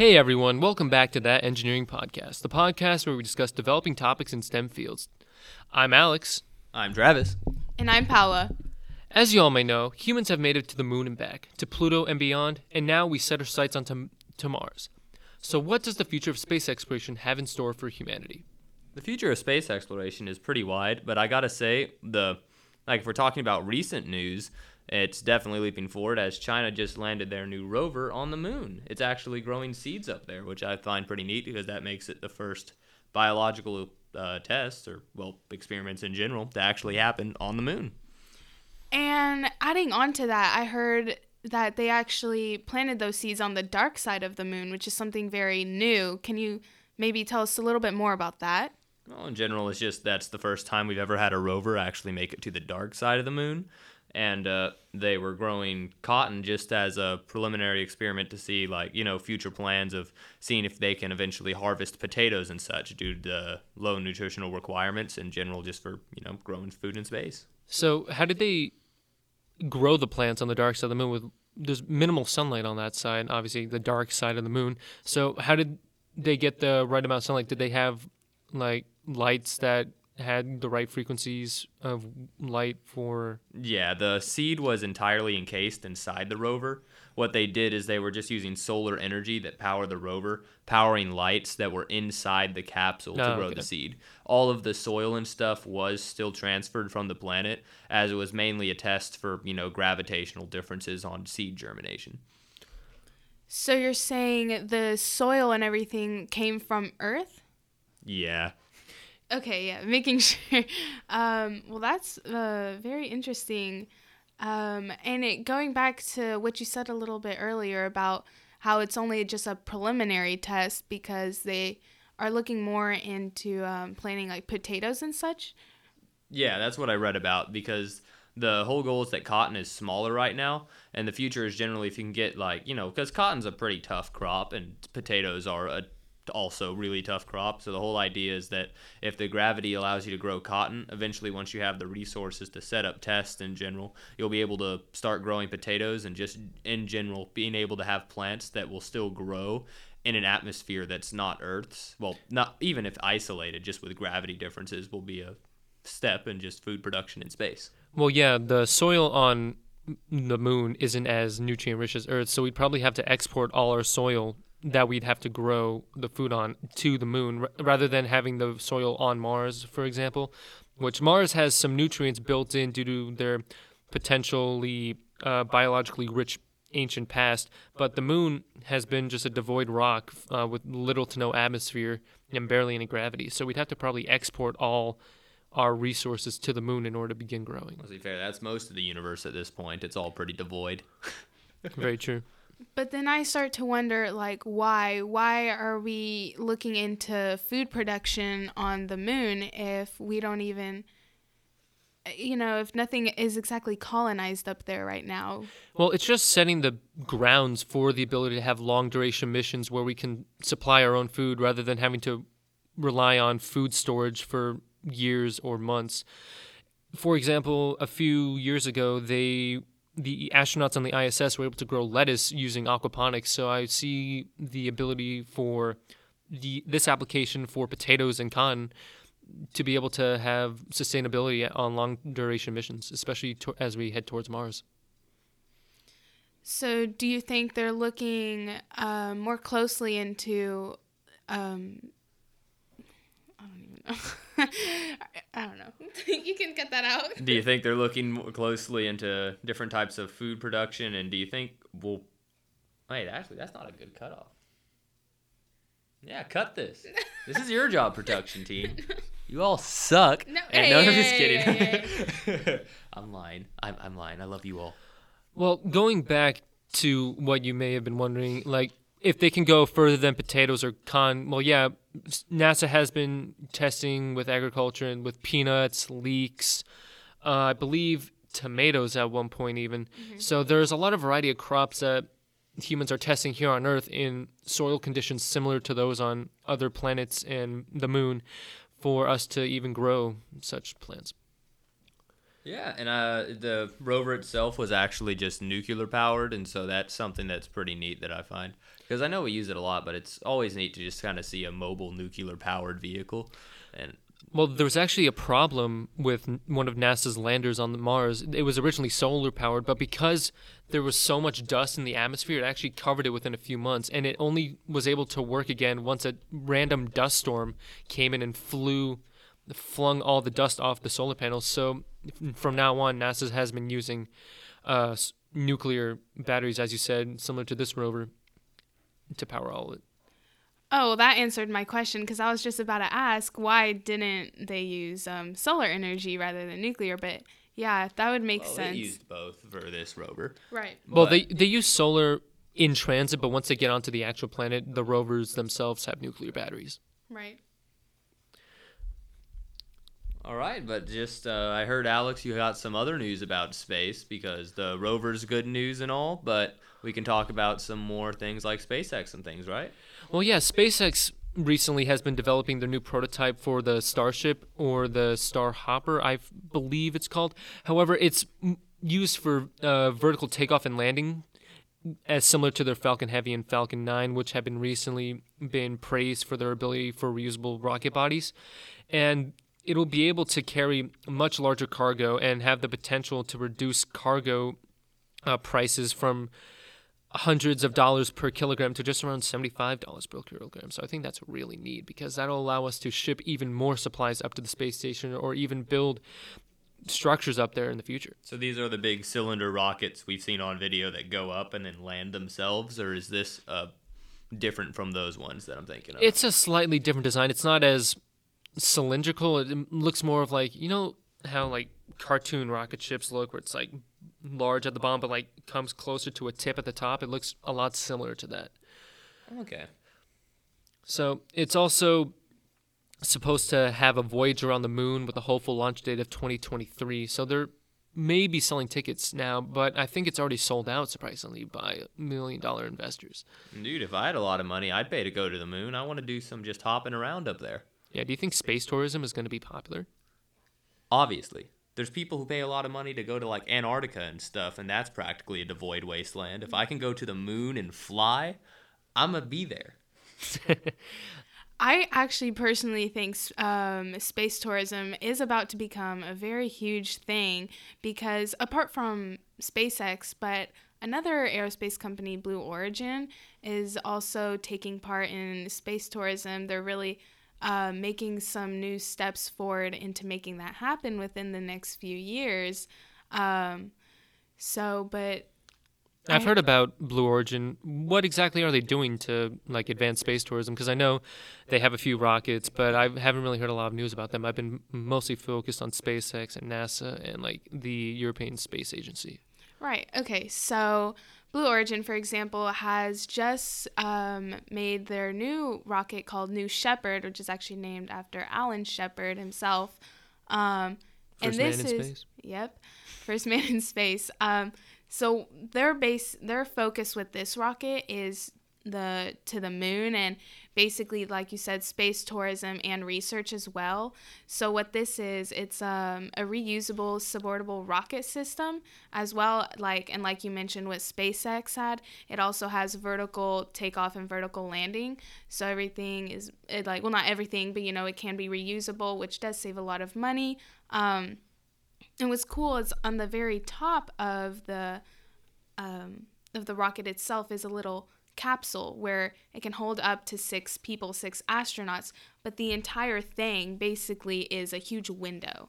Hey everyone, welcome back to That Engineering Podcast, the podcast where we discuss developing topics in STEM fields. I'm Alex. I'm Travis. And I'm Paula. As you all may know, humans have made it to the moon and back, to Pluto and beyond, and now we set our sights on to, to Mars. So, what does the future of space exploration have in store for humanity? The future of space exploration is pretty wide, but I gotta say, the like if we're talking about recent news, it's definitely leaping forward as China just landed their new rover on the moon. It's actually growing seeds up there, which I find pretty neat because that makes it the first biological uh, tests or well experiments in general to actually happen on the moon. And adding on to that, I heard that they actually planted those seeds on the dark side of the moon, which is something very new. Can you maybe tell us a little bit more about that? Well, in general, it's just that's the first time we've ever had a rover actually make it to the dark side of the moon. And uh, they were growing cotton just as a preliminary experiment to see, like, you know, future plans of seeing if they can eventually harvest potatoes and such due to the low nutritional requirements in general, just for, you know, growing food in space. So, how did they grow the plants on the dark side of the moon with there's minimal sunlight on that side, obviously the dark side of the moon. So, how did they get the right amount of sunlight? Did they have like lights that had the right frequencies of light for yeah the seed was entirely encased inside the rover. What they did is they were just using solar energy that powered the rover powering lights that were inside the capsule to oh, grow okay. the seed. All of the soil and stuff was still transferred from the planet as it was mainly a test for you know gravitational differences on seed germination. So you're saying the soil and everything came from earth? Yeah Okay, yeah, making sure. Um, well, that's uh, very interesting. Um, and it going back to what you said a little bit earlier about how it's only just a preliminary test because they are looking more into um, planting like potatoes and such. Yeah, that's what I read about because the whole goal is that cotton is smaller right now, and the future is generally if you can get like you know because cotton's a pretty tough crop and potatoes are a also really tough crop. So the whole idea is that if the gravity allows you to grow cotton, eventually once you have the resources to set up tests in general, you'll be able to start growing potatoes and just in general being able to have plants that will still grow in an atmosphere that's not Earth's. Well, not even if isolated, just with gravity differences will be a step in just food production in space. Well, yeah, the soil on the moon isn't as nutrient rich as Earth, so we'd probably have to export all our soil that we'd have to grow the food on to the moon r- rather than having the soil on Mars, for example, which Mars has some nutrients built in due to their potentially uh, biologically rich ancient past, but the moon has been just a devoid rock uh, with little to no atmosphere and barely any gravity. So we'd have to probably export all our resources to the moon in order to begin growing. Let's be fair, that's most of the universe at this point. It's all pretty devoid. Very true. But then I start to wonder, like, why? Why are we looking into food production on the moon if we don't even, you know, if nothing is exactly colonized up there right now? Well, it's just setting the grounds for the ability to have long duration missions where we can supply our own food rather than having to rely on food storage for years or months. For example, a few years ago, they the astronauts on the ISS were able to grow lettuce using aquaponics. So I see the ability for the this application for potatoes and cotton to be able to have sustainability on long duration missions, especially to, as we head towards Mars. So, do you think they're looking um, more closely into? Um, I don't know. I don't know. you can cut that out. do you think they're looking more closely into different types of food production? And do you think we'll. Wait, actually, that's not a good cutoff. Yeah, cut this. This is your job, production team. You all suck. No, and hey, no, hey, I'm just hey, kidding. I'm lying. I'm, I'm lying. I love you all. Well, going back to what you may have been wondering, like if they can go further than potatoes or con, well, yeah, NASA has been testing with agriculture and with peanuts, leeks, uh, I believe tomatoes at one point even. Mm-hmm. So there's a lot of variety of crops that humans are testing here on Earth in soil conditions similar to those on other planets and the moon for us to even grow such plants. Yeah, and uh, the rover itself was actually just nuclear powered, and so that's something that's pretty neat that I find because I know we use it a lot, but it's always neat to just kind of see a mobile nuclear powered vehicle. And Well, there was actually a problem with one of NASA's landers on Mars. It was originally solar powered, but because there was so much dust in the atmosphere, it actually covered it within a few months, and it only was able to work again once a random dust storm came in and flew, flung all the dust off the solar panels. So from now on, NASA has been using uh, nuclear batteries, as you said, similar to this rover, to power all of it. Oh, well, that answered my question because I was just about to ask why didn't they use um, solar energy rather than nuclear? But yeah, that would make well, sense. they used both for this rover. right. Well, But- they they use solar in transit, but once they get onto the actual planet, the rovers themselves have nuclear batteries. Right. All right, but just uh, I heard Alex, you got some other news about space because the rover's good news and all, but we can talk about some more things like SpaceX and things, right? Well, yeah, SpaceX recently has been developing their new prototype for the Starship or the Star Hopper, I believe it's called. However, it's used for uh, vertical takeoff and landing, as similar to their Falcon Heavy and Falcon 9, which have been recently been praised for their ability for reusable rocket bodies, and it'll be able to carry much larger cargo and have the potential to reduce cargo uh, prices from hundreds of dollars per kilogram to just around $75 per kilogram. So I think that's really neat because that'll allow us to ship even more supplies up to the space station or even build structures up there in the future. So these are the big cylinder rockets we've seen on video that go up and then land themselves, or is this uh, different from those ones that I'm thinking of? It's a slightly different design. It's not as cylindrical. It looks more of like, you know how like cartoon rocket ships look where it's like large at the bottom but like comes closer to a tip at the top. It looks a lot similar to that. okay. So it's also supposed to have a voyage around the moon with a hopeful launch date of 2023. So they're maybe selling tickets now, but I think it's already sold out surprisingly by million dollar investors. Dude, if I had a lot of money, I'd pay to go to the moon. I want to do some just hopping around up there. Yeah, do you think space tourism is going to be popular? Obviously. There's people who pay a lot of money to go to like Antarctica and stuff, and that's practically a devoid wasteland. If I can go to the moon and fly, I'm to be there. I actually personally think um, space tourism is about to become a very huge thing because apart from SpaceX, but another aerospace company, Blue Origin, is also taking part in space tourism. They're really uh, making some new steps forward into making that happen within the next few years. Um, so, but I've heard about Blue Origin. What exactly are they doing to like advance space tourism? Because I know they have a few rockets, but I haven't really heard a lot of news about them. I've been mostly focused on SpaceX and NASA and like the European Space Agency. Right. Okay. So Blue Origin, for example, has just um, made their new rocket called New Shepard, which is actually named after Alan Shepard himself. Um, First man in space. Yep, first man in space. Um, so their base, their focus with this rocket is the to the moon and basically like you said space tourism and research as well. So what this is it's um, a reusable suborbital rocket system as well like and like you mentioned what spacex had it also has vertical takeoff and vertical landing. So everything is it like well not everything but you know it can be reusable which does save a lot of money. Um, and what's cool is on the very top of the um, of the rocket itself is a little capsule where it can hold up to six people, six astronauts, but the entire thing basically is a huge window.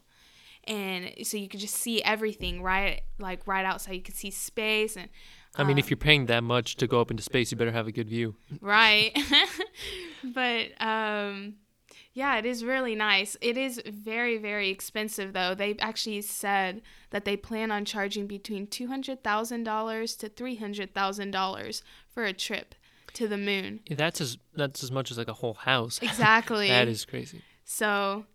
And so you could just see everything right like right outside. You could see space and I mean, if um, you're paying that much to go up into space, you better have a good view. right. but um yeah, it is really nice. It is very, very expensive, though. They actually said that they plan on charging between two hundred thousand dollars to three hundred thousand dollars for a trip to the moon. That's as that's as much as like a whole house. Exactly. that is crazy. so.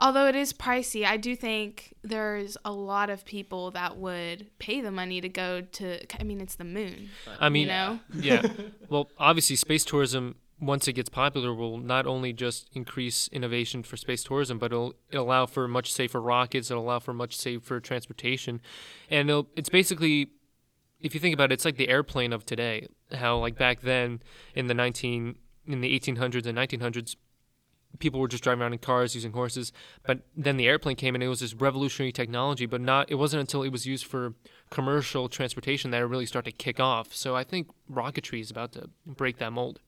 Although it is pricey, I do think there's a lot of people that would pay the money to go to. I mean, it's the moon. I mean, you know, yeah. Well, obviously, space tourism once it gets popular, will not only just increase innovation for space tourism, but it'll, it'll allow for much safer rockets. It'll allow for much safer transportation, and it's basically, if you think about it, it's like the airplane of today. How like back then in the nineteen in the eighteen hundreds and nineteen hundreds, people were just driving around in cars using horses. But then the airplane came and it was this revolutionary technology. But not it wasn't until it was used for commercial transportation that it really started to kick off. So I think rocketry is about to break that mold.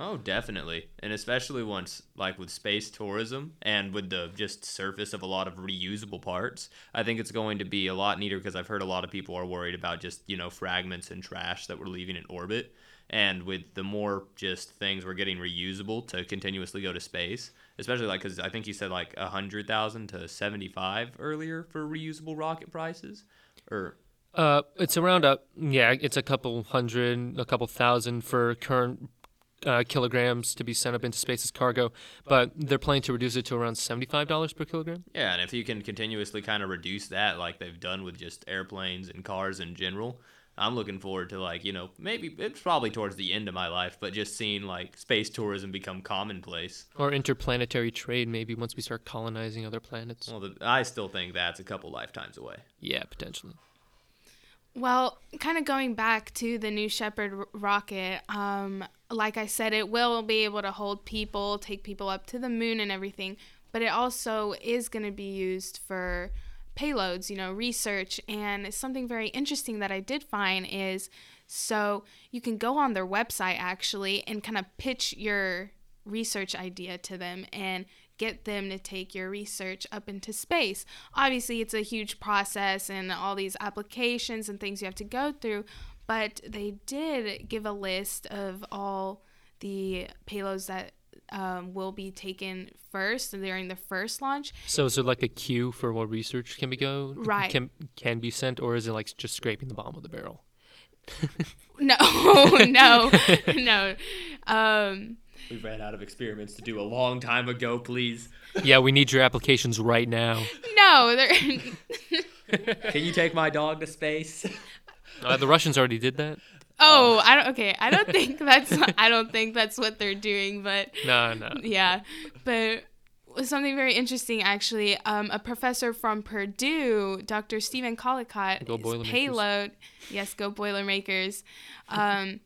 Oh, definitely. And especially once, like with space tourism and with the just surface of a lot of reusable parts, I think it's going to be a lot neater because I've heard a lot of people are worried about just, you know, fragments and trash that we're leaving in orbit. And with the more just things we're getting reusable to continuously go to space, especially like because I think you said like a hundred thousand to seventy five earlier for reusable rocket prices, or Uh, it's around a yeah, it's a couple hundred, a couple thousand for current uh, kilograms to be sent up into space as cargo, but they're planning to reduce it to around seventy-five dollars per kilogram. yeah, and if you can continuously kind of reduce that like they've done with just airplanes and cars in general. I'm looking forward to like you know maybe it's probably towards the end of my life, but just seeing like space tourism become commonplace. Or interplanetary trade, maybe once we start colonizing other planets. Well, the, I still think that's a couple lifetimes away. Yeah, potentially. Well, kind of going back to the New Shepard rocket, um, like I said, it will be able to hold people, take people up to the moon and everything, but it also is going to be used for payloads, you know, research. And something very interesting that I did find is so you can go on their website actually and kind of pitch your research idea to them and get them to take your research up into space. Obviously, it's a huge process and all these applications and things you have to go through, but they did give a list of all the payloads that um, will be taken first during the first launch. So is it like a queue for what research can be go Right. can can be sent, or is it like just scraping the bottom of the barrel? No, no, no. Um, We ran out of experiments to do a long time ago. Please, yeah, we need your applications right now. no, they're. can you take my dog to space? Uh, the Russians already did that. Oh, I don't. Okay, I don't think that's. I don't think that's what they're doing. But No, no. yeah, but something very interesting actually. Um, a professor from Purdue, Dr. Stephen Collicott, Go Boilermakers. payload. Yes, go Boilermakers. Um,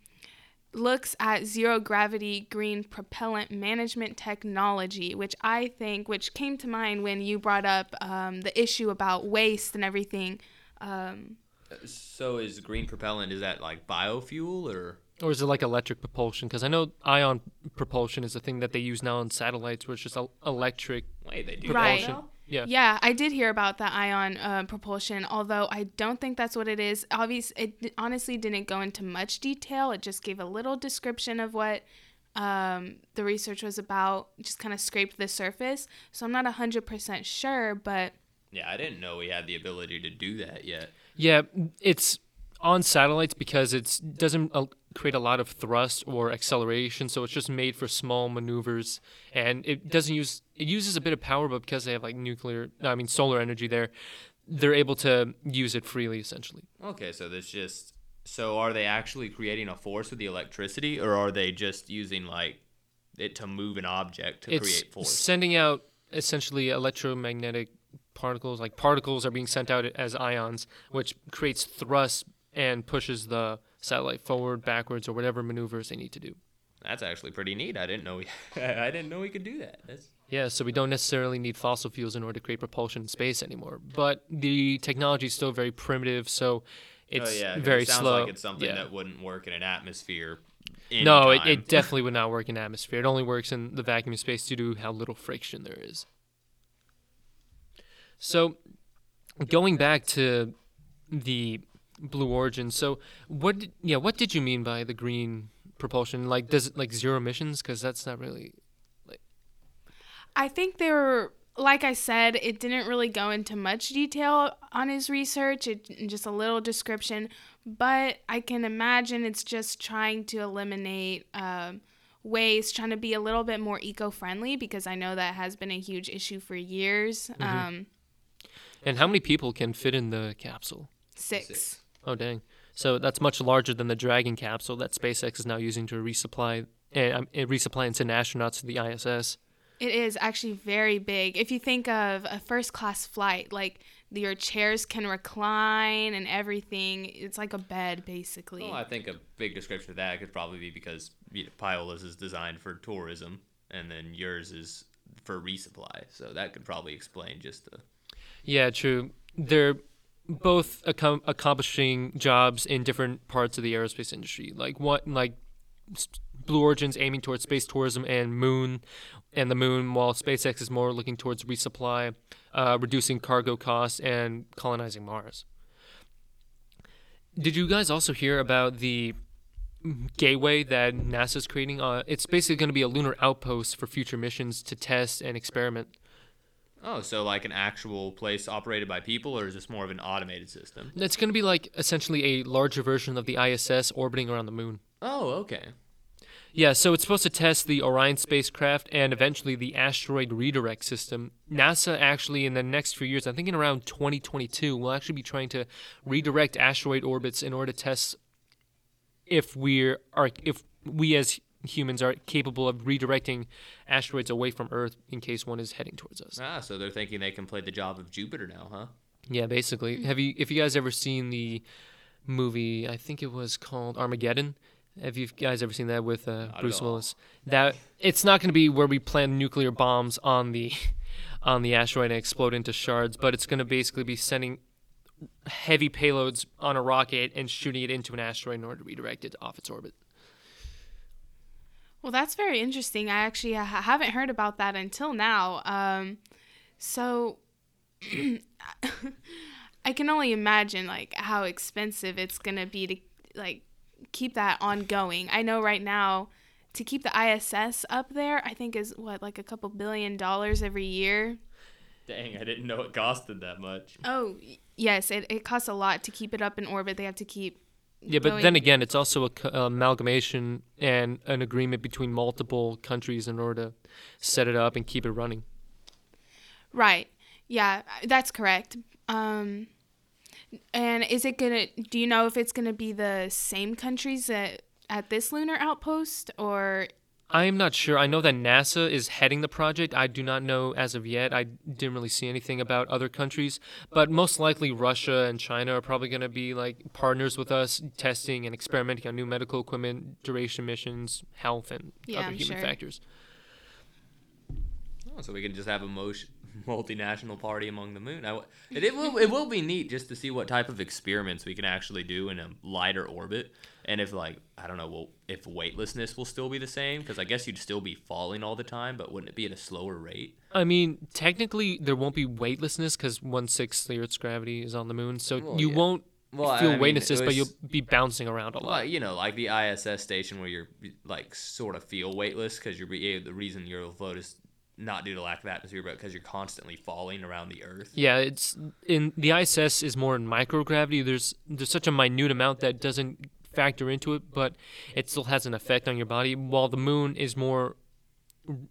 looks at zero gravity green propellant management technology, which I think, which came to mind when you brought up um, the issue about waste and everything. Um, So is green propellant is that like biofuel or? Or is it like electric propulsion? Because I know ion propulsion is a thing that they use now on satellites, where it's just electric Wait, they do Right. That now? Yeah. Yeah, I did hear about the ion uh, propulsion, although I don't think that's what it is. Obviously, it honestly didn't go into much detail. It just gave a little description of what um, the research was about, just kind of scraped the surface. So I'm not 100% sure, but Yeah, I didn't know we had the ability to do that yet. Yeah, it's on satellites because it doesn't uh, create a lot of thrust or acceleration, so it's just made for small maneuvers, and it doesn't use it uses a bit of power, but because they have like nuclear, I mean solar energy there, they're able to use it freely essentially. Okay, so this just so are they actually creating a force with the electricity, or are they just using like it to move an object to it's create force? It's sending out essentially electromagnetic particles, like particles are being sent out as ions, which creates thrust and pushes the satellite forward, backwards, or whatever maneuvers they need to do. That's actually pretty neat. I didn't know we, I didn't know we could do that. That's Yeah, so we don't necessarily need fossil fuels in order to create propulsion in space anymore. But the technology is still very primitive, so oh, it's oh yeah, very it sounds slow. like it's something Yeah. that wouldn't work in an atmosphere. no, it, it definitely would not work in atmosphere. It only works in the vacuum of space due to how little friction there is. So, going back to the Blue Origin, so what? Did, yeah, what did you mean by the green propulsion? Like, does it like zero emissions? Because that's not really. I think they were, like I said, it didn't really go into much detail on his research, it, just a little description. But I can imagine it's just trying to eliminate um, waste, trying to be a little bit more eco friendly because I know that has been a huge issue for years. Um, And how many people can fit in the capsule? six. Six. Oh dang! So that's much larger than the Dragon capsule that SpaceX is now using to resupply and, um, and resupply and send astronauts to the ISS. It is actually very big. If you think of a first class flight, like your chairs can recline and everything, it's like a bed basically. Well, I think a big description of that could probably be because you know, Paula's is designed for tourism, and then yours is for resupply. So that could probably explain just the. Yeah, true. They're both accom- accomplishing jobs in different parts of the aerospace industry. Like what, like s- Blue Origin's aiming towards space tourism and moon, and the moon, while SpaceX is more looking towards resupply, uh, reducing cargo costs, and colonizing Mars. Did you guys also hear about the gateway that NASA's creating? Uh, it's basically going to be a lunar outpost for future missions to test and experiment. Oh, so like an actual place operated by people, or is this more of an automated system? It's going to be like essentially a larger version of the ISS orbiting around the moon. Oh, okay. Yeah, so it's supposed to test the Orion spacecraft and eventually the asteroid redirect system. NASA actually, in the next few years, I think in around 2022, will actually be trying to redirect asteroid orbits in order to test if we're if we as humans are capable of redirecting asteroids away from Earth in case one is heading towards us. Ah, so they're thinking they can play the job of Jupiter now, huh? Yeah, basically. Have you if you guys ever seen the movie? I think it was called Armageddon. Have you guys ever seen that with uh, Bruce. Willis? That it's not going to be where we plant nuclear bombs on the on the asteroid and explode into shards, but it's going to basically be sending heavy payloads on a rocket and shooting it into an asteroid in order to redirect it off its orbit. Well, that's very interesting. I actually ha- haven't heard about that until now. Um, so I can only imagine like how expensive it's gonna be to like keep that ongoing. I know right now to keep the ISS up there, I think is what like a couple billion dollars every year. Dang, I didn't know it costed that much. Oh yes, it, it costs a lot to keep it up in orbit. They have to keep Yeah, but going- then again, it's also a co- amalgamation and an agreement between multiple countries in order to set it up and keep it running. Right. Yeah, that's correct. Um, and is it gonna? Do you know if it's gonna be the same countries at at this lunar outpost, or I am not sure. I know that NASA is heading the project. I do not know as of yet. I didn't really see anything about other countries, but most likely Russia and China are probably going to be like partners with us, testing and experimenting on new medical equipment, duration missions, health, and Yeah, other I'm human sure. factors. Oh, so we can just have a motion, multinational party among the moon. I, it, it will it will be neat just to see what type of experiments we can actually do in a lighter orbit, and if like I don't know, well, if weightlessness will still be the same because I guess you'd still be falling all the time, but wouldn't it be at a slower rate? I mean, technically, there won't be weightlessness because one sixth the Earth's gravity is on the moon, so Well, you yeah. won't Well, feel I mean, weightlessness, it but you'll be bouncing around a lot. Like you know, like the ISS station where you're like sort of feel weightless because you're eh, the reason you'll float is not due to lack of atmosphere, but because you're constantly falling around the Earth. Yeah, it's in the ISS is more in microgravity. There's there's such a minute amount that doesn't factor into it, but it still has an effect on your body. While the moon is more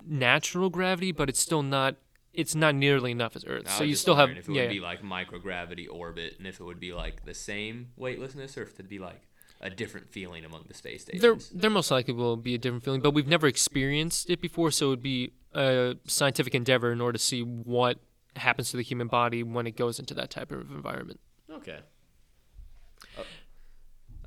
natural gravity, but it's still not it's not nearly enough as Earth. So you still have if it yeah. would be like microgravity orbit, and if it would be like the same weightlessness, or if it'd be like a different feeling among the space stations. There, there most likely will be a different feeling, but we've never experienced it before, so it would be a scientific endeavor in order to see what happens to the human body when it goes into that type of environment. Okay. Uh,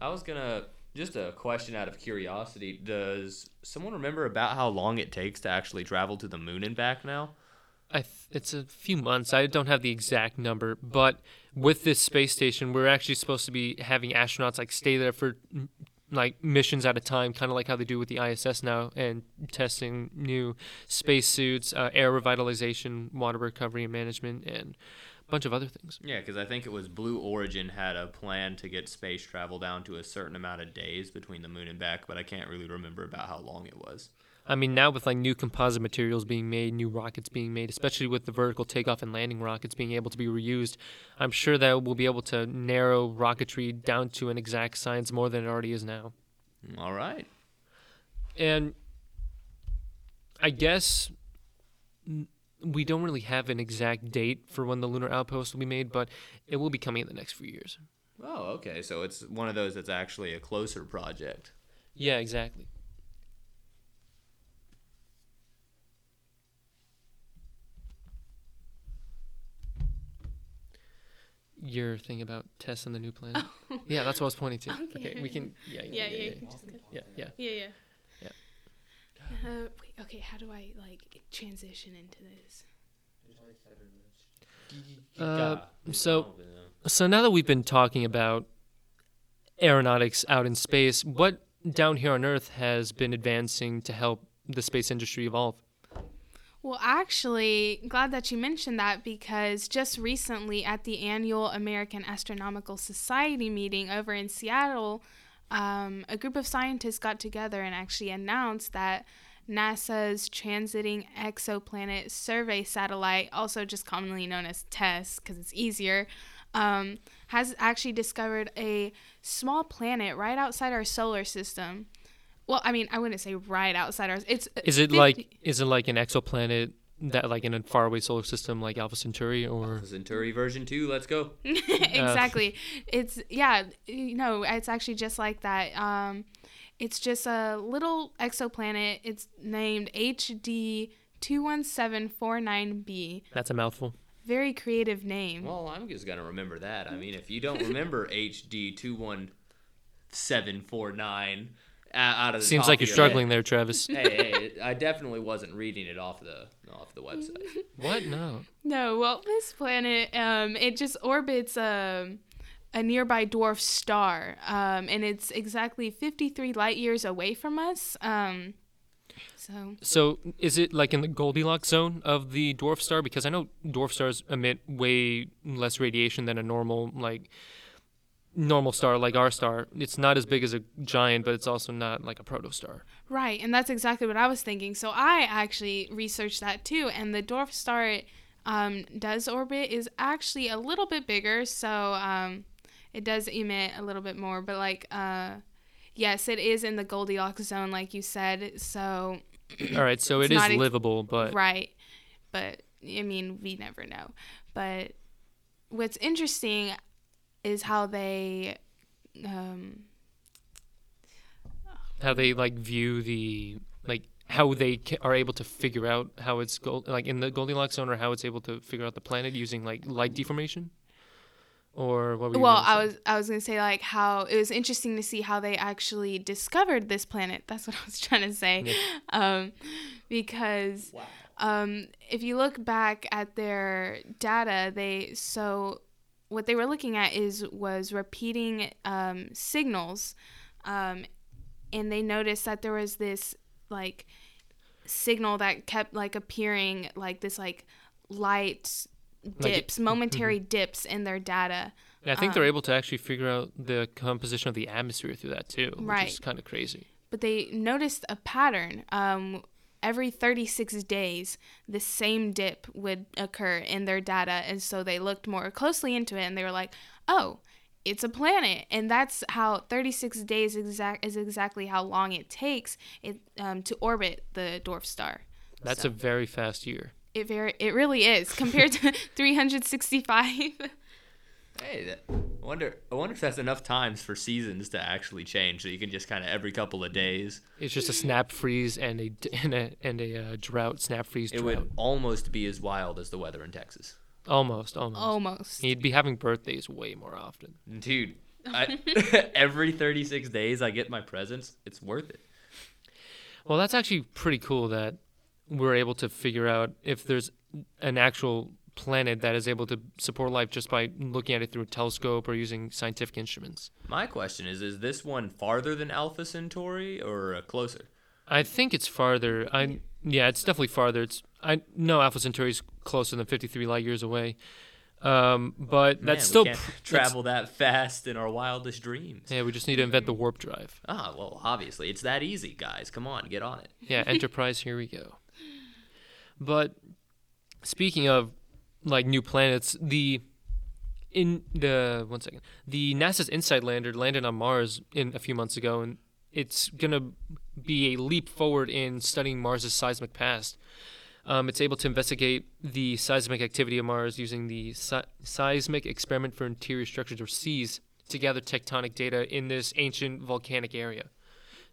I was gonna just a question out of curiosity. Does someone remember about how long it takes to actually travel to the moon and back now? I th- it's a few months. I don't have the exact number, but with this space station, we're actually supposed to be having astronauts like stay there for like missions at a time, kind of like how they do with the ISS now, and testing new spacesuits, uh, air revitalization, water recovery and management, and a bunch of other things. Yeah, because I think it was Blue Origin had a plan to get space travel down to a certain amount of days between the moon and back, but I can't really remember about how long it was. I mean, now with like new composite materials being made, new rockets being made, especially with the vertical takeoff and landing rockets being able to be reused, I'm sure that we'll be able to narrow rocketry down to an exact science more than it already is now. All right. And I guess we don't really have an exact date for when the lunar outpost will be made, but it will be coming in the next few years. Oh, okay. So it's one of those that's actually a closer project. Yeah, exactly. Your thing about Tess and the new planet. Yeah, that's what I was pointing to. Okay, Okay. we can. Yeah, yeah, Yeah, yeah, yeah, yeah, you can just go- yeah, yeah. Yeah, yeah. Yeah. Uh, wait, okay, how do I like transition into this? Uh, so- So now that we've been talking about aeronautics out in space, what down here on Earth has been advancing to help the space industry evolve? Well, actually, glad that you mentioned that because just recently at the annual American Astronomical Society meeting over in Seattle, um, a group of scientists got together and actually announced that NASA's Transiting Exoplanet Survey Satellite, also just commonly known as TESS because it's easier, um, has actually discovered a small planet right outside our solar system. Well, I mean, I wouldn't say right outside ours. It's Is it 50 like is it like an exoplanet that like in a faraway solar system like Alpha Centauri or Centauri version two. Let's go. exactly. It's yeah, you know, it's actually just like that. Um, it's just a little exoplanet. It's named HD two one seven four nine B. that's a mouthful? Very creative name. Well, I'm just gonna remember that. I mean, if you don't remember HD two one seven four nine out of the Seems top like you're struggling there, Travis. hey, hey, I definitely wasn't reading it off the off the website. what? No. No, well, this planet, um, it just orbits um, a nearby dwarf star, um, and it's exactly 53 light years away from us. Um, so, So is it like in the Goldilocks zone of the dwarf star? Because I know dwarf stars emit way less radiation than a normal like normal star like our star. It's not as big as a giant, but it's also not like a protostar. right, and that's exactly what I was thinking. So, I actually researched that too, and the dwarf star it um, does orbit is actually a little bit bigger, so um, it does emit a little bit more, but like, uh, yes, it is in the Goldilocks zone, like you said. So, All right, so It's it is ex- livable, but right but i mean we never know but what's interesting is how they um how they like view the like how they ca- are able to figure out how it's gold like in the Goldilocks zone or how it's able to figure out the planet using like light deformation. Or what were you well i was i was going to say like how it was interesting to see how they actually discovered this planet. That's what i was trying to say. Um because um if you look back at their data they so what they were looking at is was repeating um, signals um, and they noticed that there was this like signal that kept like appearing like this like light Like dips momentary dips in their data And I think they're able to actually figure out the composition of the atmosphere through that too, right. which is kind of crazy. but they noticed a pattern. Um, every 36 days, the same dip would occur in their data. And so they looked more closely into it and they were like, oh, it's a planet. And that's how 36 days exact is exactly how long it takes it, um, to orbit the dwarf star. That's So- a very fast year. It very it really is compared to 365. Hey, that, I wonder. I wonder if that's enough times for seasons to actually change, so you can just kind of every couple of days. It's just a snap freeze and a d- and a and a uh, drought, snap freeze It drought. would almost be as wild as the weather in Texas, Almost, almost. Almost. He'd be having birthdays way more often. dude. I, every 36 days, I get my presents. It's worth it. Well, that's actually pretty cool that we're able to figure out if there's an actual planet that is able to support life just by looking at it through a telescope or using scientific instruments. My question is: Is this one farther than Alpha Centauri or uh, closer? I think it's farther. I yeah, it's definitely farther. It's I know Alpha Centauri is closer than 53 light years away. Um, but Man, that's we still pr- travel that fast in our wildest dreams. Yeah, we just need to invent the warp drive. Ah, well, obviously it's that easy, guys. Come on, get on it. Yeah, Enterprise, here we go. But speaking of like new planets, the in the one second, the NASA's InSight lander landed on Mars in a few months ago, and it's gonna be a leap forward in studying Mars's seismic past. Um, it's able to investigate the seismic activity of Mars using the Se- Seismic Experiment for Interior Structures, or SEIS, to gather tectonic data in this ancient volcanic area.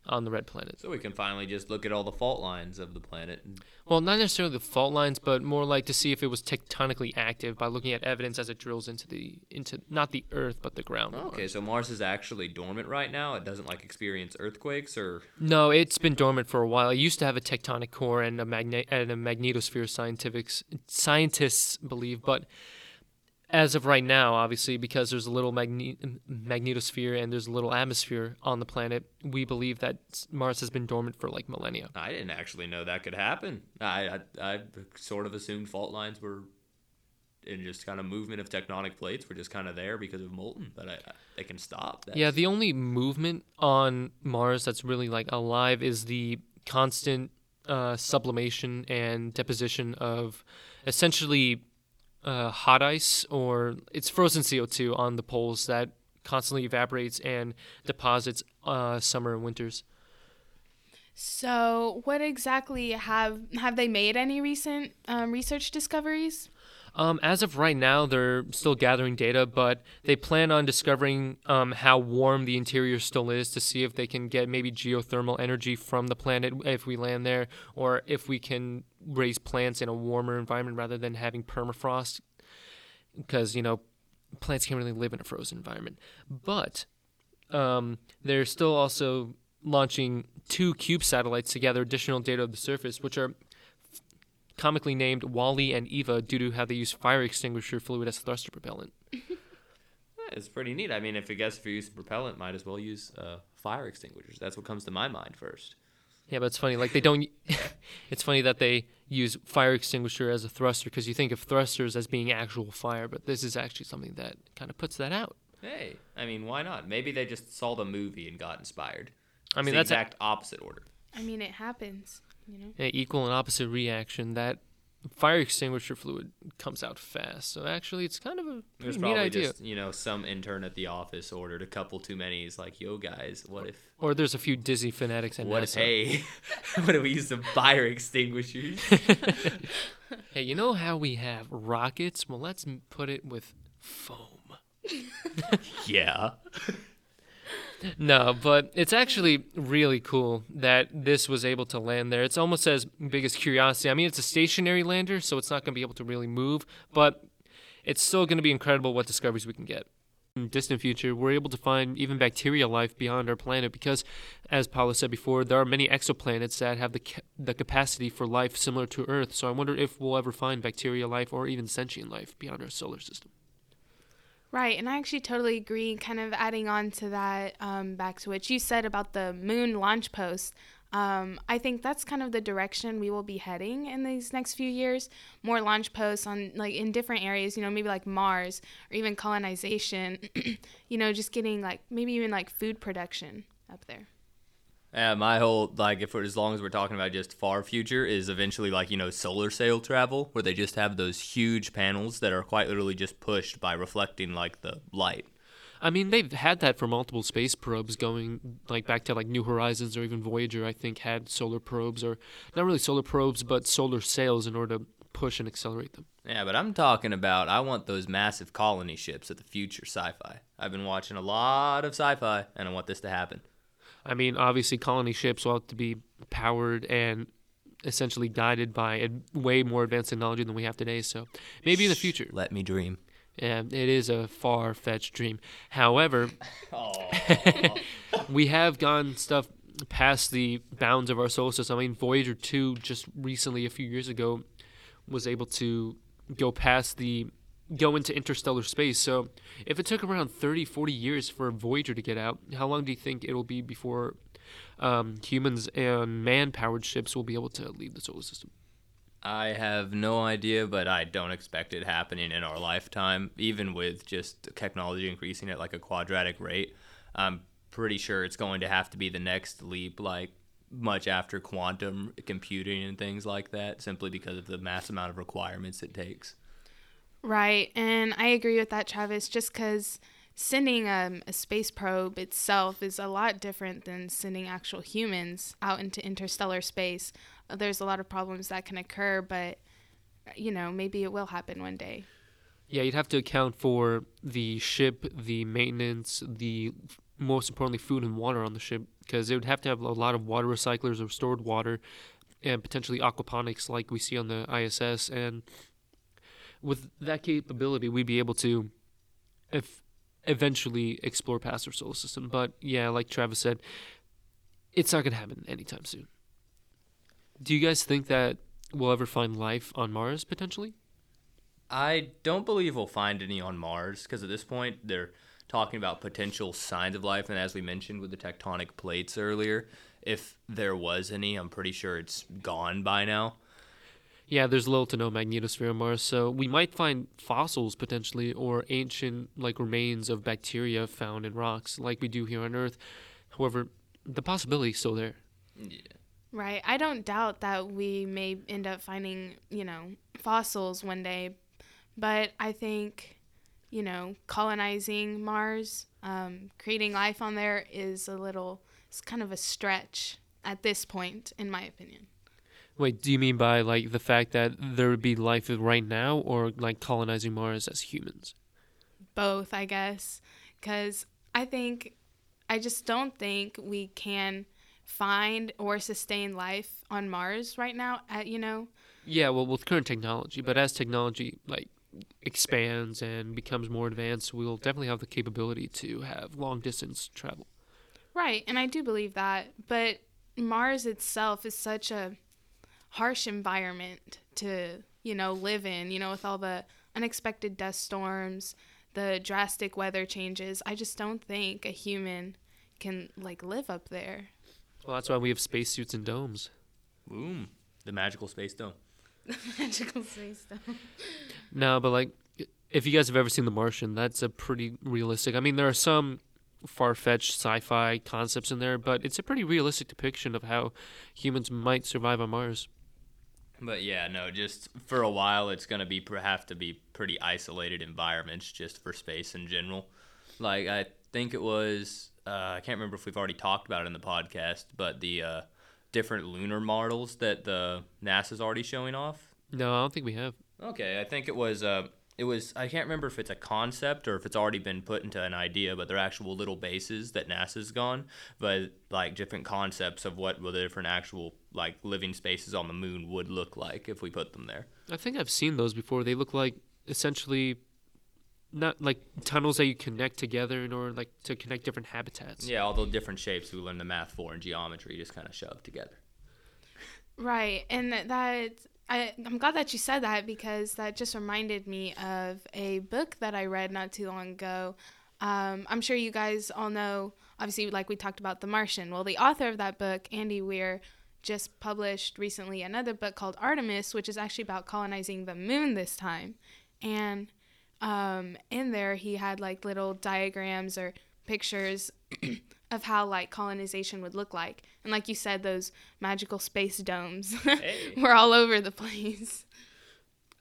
On the red planet. So we can finally just look at all the fault lines of the planet. And, Well, not necessarily the fault lines, but more like to see if it was tectonically active by looking at evidence as it drills into the into not the Earth but the ground. of okay, so Mars is actually dormant right now. It doesn't like experience earthquakes or No, it's been dormant for a while. It used to have a tectonic core and a magnet and a magnetosphere. Scientifics scientists believe, but as of right now, obviously, because there's a little magne- magnetosphere and there's a little atmosphere on the planet, we believe that Mars has been dormant for like millennia. I didn't actually know that could happen. I I, I sort of assumed fault lines were in just kind of movement of tectonic plates were just kind of there because of molten, but I, I, they can stop. That's, Yeah, the only movement on Mars that's really like alive is the constant uh, sublimation and deposition of essentially uh, hot ice or it's frozen CO2 on the poles that constantly evaporates and deposits uh, summer and winters. So, what exactly have have they made any recent um, research discoveries? Um, as of right now, they're still gathering data, but they plan on discovering um, how warm the interior still is to see if they can get maybe geothermal energy from the planet if we land there, or if we can raise plants in a warmer environment rather than having permafrost. Because, you know, plants can't really live in a frozen environment. But um, they're still also launching two cube satellites to gather additional data of the surface, which are comically named WALL-E and Eva due to how they use fire extinguisher fluid as thruster propellant. it's pretty neat. I mean, if I guess if you use propellant, might as well use uh, fire extinguishers. That's what comes to my mind first. Yeah, but it's funny. Like they don't. it's funny that they use fire extinguisher as a thruster because you think of thrusters as being actual fire, but this is actually something that kind of puts that out. Hey, I mean, why not? Maybe they just saw the movie and got inspired. I It's mean, the that's a- exact opposite order. I mean, it happens. You know. an equal and opposite reaction. That fire extinguisher fluid comes out fast. So actually, it's kind of a There's neat probably idea. just you know some intern at the office ordered a couple too many. He's like, "Yo, guys, what if Or there's a few Disney fanatics at what if hey, what if we use some fire extinguishers?" Hey, you know how we have rockets? Well, let's put it with foam. yeah. No, but it's actually really cool that this was able to land there. It's almost as big as Curiosity. I mean, it's a stationary lander, so it's not going to be able to really move, but it's still going to be incredible what discoveries we can get. In distant future, we're able to find even bacteria life beyond our planet because, as Paula said before, there are many exoplanets that have the ca- the capacity for life similar to Earth. So I wonder if we'll ever find bacteria life or even sentient life beyond our solar system. Right, and I actually totally agree. Kind of adding on to that, um, back to what you said about the moon launch post. Um, I think that's kind of the direction we will be heading in these next few years. More launch posts on like in different areas, you know, maybe like Mars or even colonization. you know, just getting like maybe even like food production up there. Yeah, my whole like if as long as we're talking about just far future is eventually like you know solar sail travel where they just have those huge panels that are quite literally just pushed by reflecting like the light. I mean, they've had that for multiple space probes going like back to like New Horizons or even Voyager. I think had solar probes or not really solar probes, but solar sails in order to push and accelerate them. Yeah, but I'm talking about I want those massive colony ships of the future sci-fi. I've been watching a lot of sci-fi and I want this to happen. I mean, obviously, colony ships will have to be powered and essentially guided by ad- way more advanced technology than we have today. So maybe in the future, Let me dream. yeah, it is a far-fetched dream. However, we have gone stuff past the bounds of our solar system. I mean, Voyager 2 just recently, a few years ago, was able to go past the go into interstellar space. So, if it took around 30, 40 years for Voyager to get out, how long do you think it'll be before um, humans and man-powered ships will be able to leave the solar system? I have no idea, but I don't expect it happening in our lifetime, even with just technology increasing at like a quadratic rate. I'm pretty sure it's going to have to be the next leap, like much after quantum computing and things like that, simply because of the mass amount of requirements it takes. Right, and I agree with that, Travis. Just because sending um, a space probe itself is a lot different than sending actual humans out into interstellar space. Uh, There's a lot of problems that can occur, but you know, maybe it will happen one day. Yeah, you'd have to account for the ship, the maintenance, the most importantly, food and water on the ship because it would have to have a lot of water recyclers or stored water and potentially aquaponics like we see on the ISS. And with that capability, we'd be able to if eventually explore past our solar system. But yeah, like Travis said, it's not going to happen anytime soon. Do you guys think that we'll ever find life on Mars potentially? I don't believe we'll find any on Mars because at this point they're talking about potential signs of life, and as we mentioned with the tectonic plates earlier, if there was any, I'm pretty sure it's gone by now. Yeah, there's little to no magnetosphere on Mars, so we might find fossils potentially or ancient like remains of bacteria found in rocks like we do here on Earth. However, the possibility is still there. Yeah. Right. I don't doubt that we may end up finding, you know, fossils one day, but I think, you know, colonizing Mars, um, creating life on there is a little, it's kind of a stretch at this point, in my opinion. Wait, do you mean by like the fact that there would be life right now or like colonizing Mars as humans? Both, I guess, because I think, I just don't think we can find or sustain life on Mars right now. At you know, Yeah, well, with current technology, but as technology like expands and becomes more advanced, we'll definitely have the capability to have long distance travel. right, and I do believe that. But Mars itself is such a harsh environment to you know live in. You know, with all the unexpected dust storms, the drastic weather changes. I just don't think a human can like live up there. Well, that's why we have spacesuits and domes. Boom. The magical space dome. The Magical space stuff. No, but like, if you guys have ever seen The Martian, that's a pretty realistic. I mean, there are some far-fetched sci-fi concepts in there, but it's a pretty realistic depiction of how humans might survive on Mars. But yeah, no, just for a while, it's gonna be have to be pretty isolated environments just for space in general. Like I think it was, uh, I can't remember if we've already talked about it in the podcast, but the uh, different lunar models that the NASA's already showing off. No, I don't think we have. Okay, I think it was uh it was I can't remember if it's a concept or if it's already been put into an idea, but they're actual little bases that NASA's gone, but like different concepts of what the different actual like living spaces on the moon would look like if we put them there. I think I've seen those before. They look like essentially not like tunnels that you connect together in order like to connect different habitats. Yeah, all the different shapes we learned the math for and geometry just kind of shoved together. Right, and that, that I, I'm glad that you said that because that just reminded me of a book that I read not too long ago. Um, I'm sure you guys all know, obviously, like we talked about The Martian. Well, the author of that book, Andy Weir, just published recently another book called Artemis, which is actually about colonizing the moon this time. And um, in there, he had like little diagrams or pictures of how like colonization would look like. And like you said, those magical space domes Hey. were all over the place.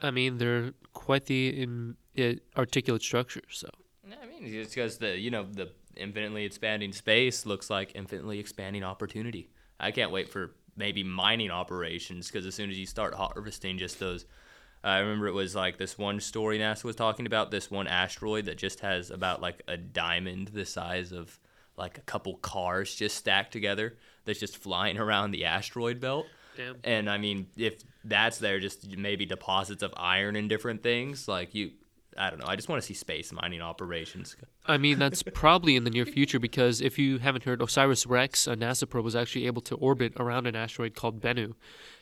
I mean, they're quite the in, uh, articulate structure. So Yeah, I mean, it's because the you know the infinitely expanding space looks like infinitely expanding opportunity. I can't wait for maybe mining operations because as soon as you start harvesting just those. I remember it was like this one story NASA was talking about this one asteroid that just has about like a diamond the size of like a couple cars just stacked together that's just flying around the asteroid belt. Damn. And I mean, if that's there, just maybe deposits of iron and different things, like you, I don't know. I just want to see space mining operations. I mean, that's probably in the near future because if you haven't heard, Osiris Rex, a NASA probe, was actually able to orbit around an asteroid called Bennu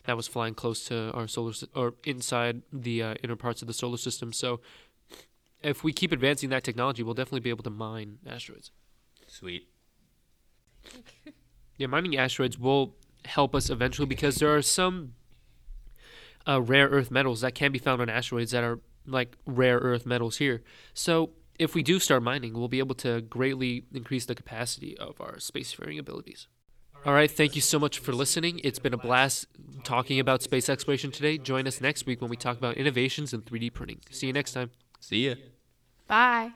that was flying close to our solar sy- or inside the uh, inner parts of the solar system. So, if we keep advancing that technology, we'll definitely be able to mine asteroids. Sweet. Yeah, mining asteroids will help us eventually because there are some uh, rare earth metals that can be found on asteroids that are like rare earth metals here. So if we do start mining, we'll be able to greatly increase the capacity of our spacefaring abilities. All right, thank you so much for listening. It's been a blast talking about space exploration today. Join us next week when we talk about innovations in 3D printing. See you next time. See ya. Bye.